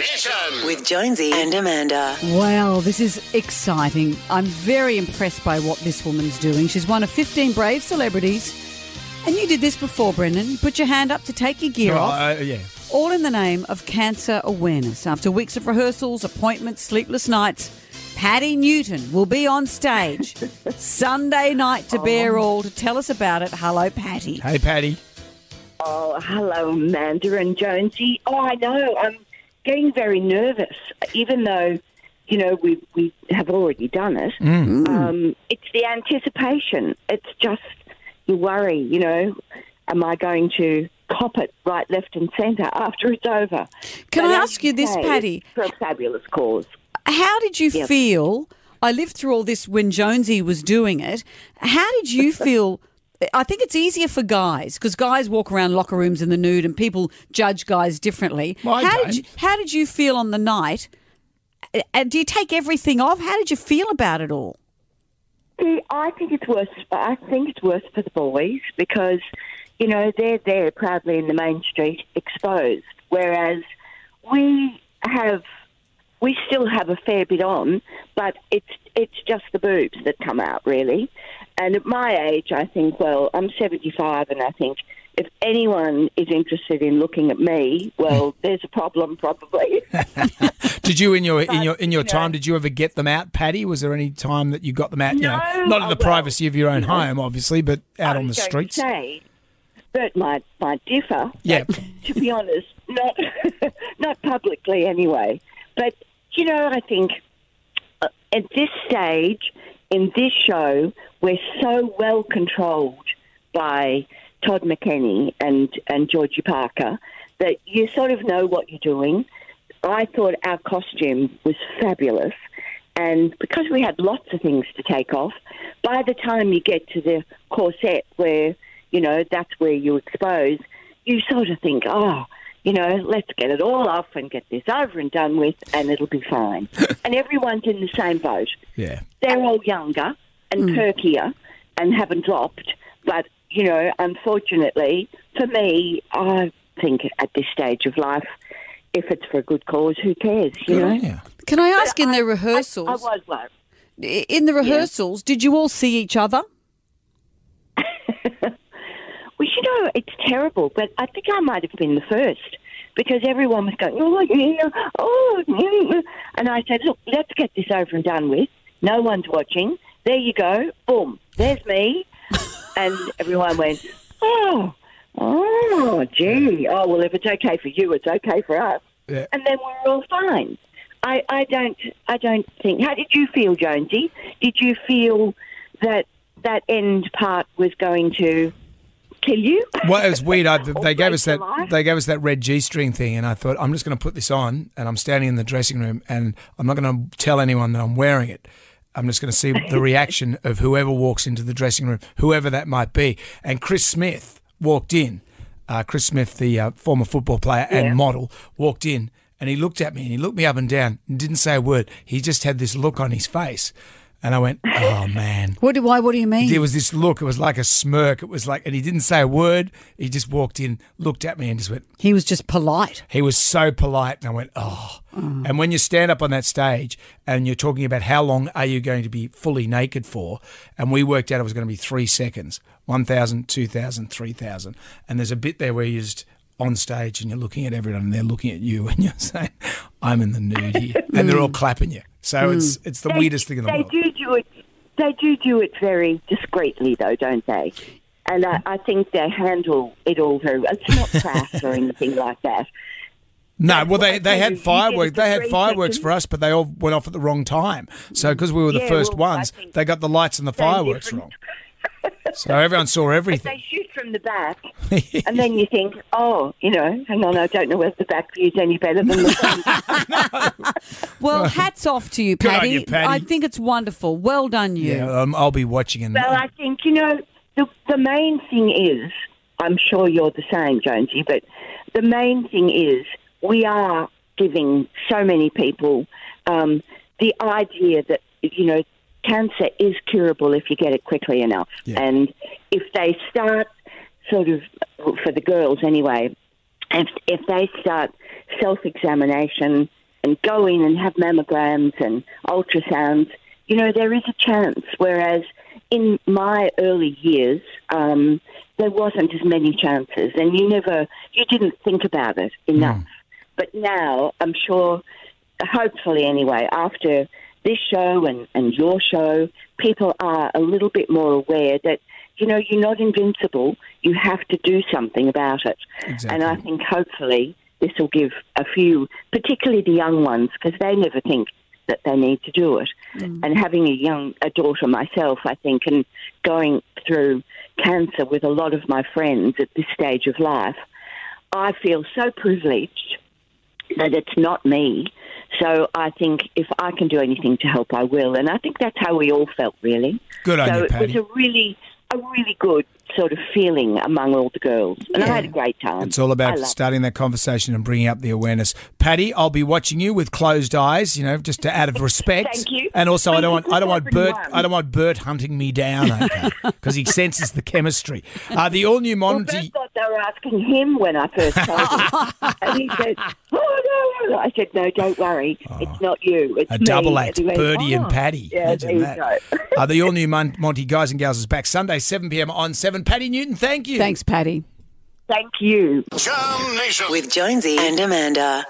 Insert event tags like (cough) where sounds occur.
Mission. With Jonesy and Amanda. Wow, this is exciting. I'm very impressed by what this woman's doing. She's one of 15 brave celebrities. And you did this before, Brendan. You put your hand up to take your gear Oh, off, uh, yeah. all in the name of cancer awareness. After weeks of rehearsals, appointments, sleepless nights, Patti Newton will be on stage (laughs) Sunday night to bear all to tell us about it. Hello, Patti. Hey, Patti. Oh, hello, Amanda and Jonesy. Oh, I know. I'm getting very nervous, even though, you know, we we have already done it. Um, it's the anticipation. It's just you worry. You know, am I going to cop it right, left, and centre after it's over? Can But I ask you this, say, Patti? For a fabulous cause. How did you Yes. feel? I lived through all this when Jonesy was doing it. How did you (laughs) feel? I think it's easier for guys because guys walk around locker rooms in the nude and people judge guys differently. Well, I how don't. did you, how did you feel on the night? Uh, do you take everything off? How did you feel about it all? See, I think it's worse. I think it's worse for the boys because, you know, they're there proudly in the main street, exposed, whereas we have, we still have a fair bit on, but it's it's just the boobs that come out really. And at my age, I think, well, I'm 75, and I think if anyone is interested in looking at me, well, (laughs) there's a problem probably. (laughs) Did you in your in your in your time? Did you ever get them out, Patti? Was there any time that you got them out? you know, No. not in the Oh, well, privacy of your own home, obviously, but out on the streets. Say, Bert might might differ. Yeah. to be honest, not (laughs) not publicly anyway. But you know, I think uh, at this stage in this show, we're so well controlled by Todd McKenney and and Georgie Parker that you sort of know what you're doing. I thought our costume was fabulous. And because we had lots of things to take off, by the time you get to the corset where, you know, that's where you expose, you sort of think, oh, you know, let's get it all off and get this over and done with, and it'll be fine. (laughs) and everyone's in the same boat. Yeah. They're all younger and mm. perkier and haven't dropped. But, you know, unfortunately, for me, I think at this stage of life, if it's for a good cause, who cares, you Good know? on. Can I ask in the rehearsals? I was worried. in the rehearsals, did you all see each other? (laughs) You know, it's terrible, but I think I might have been the first because everyone was going, oh, yeah, oh, yeah. And I said, look, let's get this over and done with. No one's watching. There you go. Boom. There's me. (laughs) and everyone went, oh, oh, gee. Oh, well, if it's okay for you, it's okay for us. Yeah. And then we're all fine. I, I don't, I don't think. How did you feel, Jonesy? Did you feel that that end part was going to kill you? Well, it was weird. I, (laughs) they gave us that. life? They gave us that red g-string thing, and I thought I'm just going to put this on, and I'm standing in the dressing room, and I'm not going to tell anyone that I'm wearing it. I'm just going to see the reaction of whoever walks into the dressing room, whoever that might be. And Chris Smith walked in. Uh, Chris Smith, the uh, former football player and Yeah. model, walked in, and he looked at me, and he looked me up and down, and didn't say a word. He just had this look on his face, and I went, "Oh man." What do, why? What do you mean? There was this look. It was like a smirk. It was like, and he didn't say a word. He just walked in, looked at me, and just went. he was just polite. He was so polite, and I went, oh. Mm. And when you stand up on that stage and you're talking about how long are you going to be fully naked for, and we worked out it was going to be three seconds 1,000, 2,000, 3,000. And there's a bit there where you're just on stage and you're looking at everyone and they're looking at you (laughs) and you're saying, I'm in the nude here. (laughs) and they're all clapping you. So hmm. it's it's the They- weirdest thing in the they world. do do it. They do do it very discreetly, though, don't they? And I, I think they handle it all very well. It's not crass or anything like that. No, well, they, they had fireworks. They had fireworks seconds. for us, but they all went off at the wrong time. So because we were the Yeah, first well, ones, they got the lights and the fireworks different. wrong. So everyone saw everything. They shoot from the back, (laughs) and then you think, oh, you know, hang on, I don't know whether the back view is any better than the front. (laughs) Well, hats off to you, Good on Patti. you, Patti. I think it's wonderful. Well done, you. Yeah, um, I'll be watching and well, I think you know the the main thing is. I'm sure you're the same, Jonesy, but the main thing is we are giving so many people um, the idea that you know cancer is curable if you get it quickly enough, Yeah. and if they start sort of for the girls anyway, if if they start self examination and go in and have mammograms and ultrasounds, you know, there is a chance. Whereas in my early years, um, there wasn't as many chances, and you never, you didn't think about it enough. But now, I'm sure, hopefully anyway, after this show and, and your show, people are a little bit more aware that, you know, you're not invincible. You have to do something about it. Exactly. And I think hopefully this will give a few, particularly the young ones, because they never think that they need to do it. Mm. And having a young a daughter myself, I think, and going through cancer with a lot of my friends at this stage of life, I feel so privileged that it's not me. So I think if I can do anything to help, I will. And I think that's how we all felt, really. Good on so you, it was a really, a really good sort of feeling among all the girls, and I had a great time. It's all about starting that conversation and bringing up the awareness. Patti, I'll be watching you with closed eyes, you know, just to, out of respect. (laughs) Thank you. And also, I don't want, I don't want Bert. I don't want Bert hunting me down, okay? (laughs) Because he senses the chemistry. Uh, the all new Well, Monty. Bert thought they were asking him when I first told him. (laughs) and he said, oh. (laughs) I said, no, don't worry. It's not you. It's A me. double act, And went, Birdie and "Oh." Patti. Yeah, Imagine there you that. go. (laughs) uh, the all new Mon- Monty Guys and Gals is back Sunday, 7 p.m. on 7. Patti Newton, thank you. Thanks, Patti. Thank you. With Jonesy and Amanda.